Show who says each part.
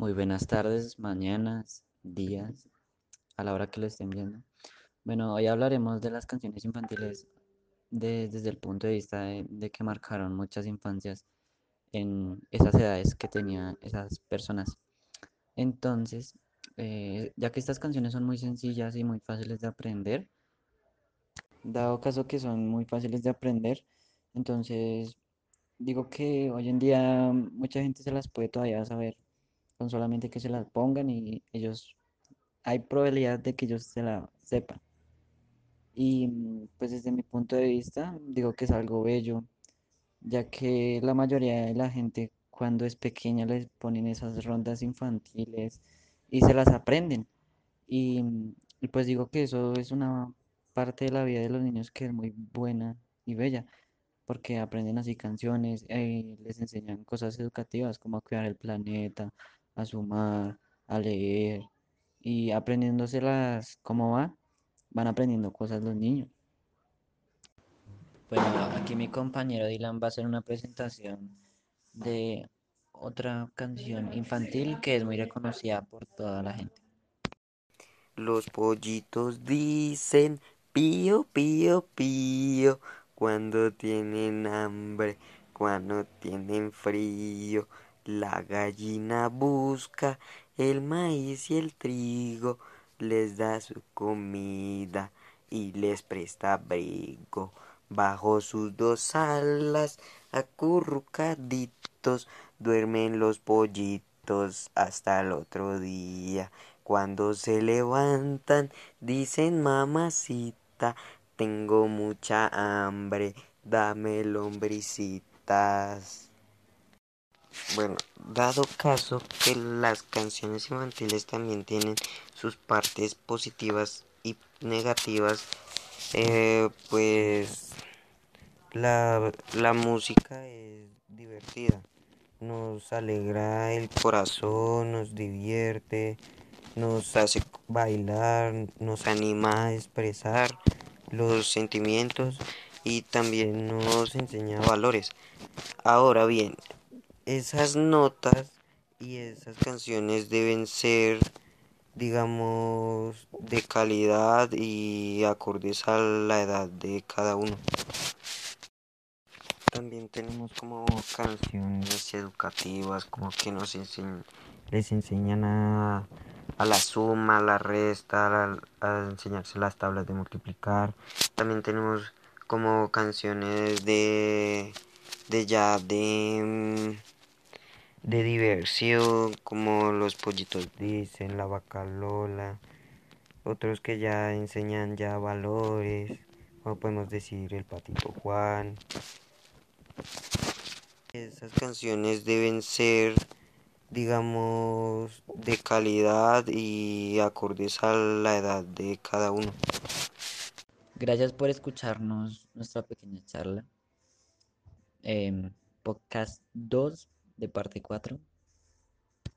Speaker 1: Muy buenas tardes, mañanas, días, a la hora que lo estén viendo. Bueno, hoy hablaremos de las canciones infantiles de- desde el punto de vista de, de que marcaron muchas infancias en esas edades que tenían esas personas. Entonces, eh, ya que estas canciones son muy sencillas y muy fáciles de aprender, dado caso que son muy fáciles de aprender, entonces digo que hoy en día mucha gente se las puede todavía saber con solamente que se las pongan y ellos, hay probabilidad de que ellos se la sepan. Y mm, pues desde mi punto de vista, digo que es algo bello, ya que la mayoría de la gente cuando es pequeña les ponen esas rondas infantiles y se las aprenden. Y, mm, y pues digo que eso es una parte de la vida de los niños que es muy buena y bella, porque aprenden así canciones, eh, les enseñan cosas educativas como a cuidar el planeta, a sumar, a leer y aprendiéndoselas cómo va, van aprendiendo cosas los niños. Bueno, aquí mi compañero Dylan va a hacer una presentación de otra canción infantil que es muy reconocida por toda la gente.
Speaker 2: Los pollitos dicen pío, pío, pío cuando tienen hambre, cuando tienen frío. La gallina busca el maíz y el trigo, les da su comida y les presta abrigo. Bajo sus dos alas, acurrucaditos, duermen los pollitos hasta el otro día. Cuando se levantan, dicen mamacita, tengo mucha hambre, dame lombricitas. Bueno, dado caso que las canciones infantiles también tienen sus partes positivas y negativas, eh, pues la, la música es divertida, nos alegra el corazón, nos divierte, nos hace bailar, nos anima a expresar los sentimientos y también nos enseña valores. Ahora bien, esas notas y esas canciones deben ser, digamos, de calidad y acordes a la edad de cada uno. También tenemos como canciones educativas, como que nos les enseñan a, a la suma, a la resta, a enseñarse las tablas de multiplicar. También tenemos como canciones de, de ya de, de diversión, como los pollitos dicen, la vaca Lola. Otros que ya enseñan ya valores, como podemos decir el patito Juan. Esas canciones deben ser, digamos, de calidad y acordes a la edad de cada uno.
Speaker 1: Gracias por escucharnos nuestra pequeña charla. Em, podcast 2 de parte 4.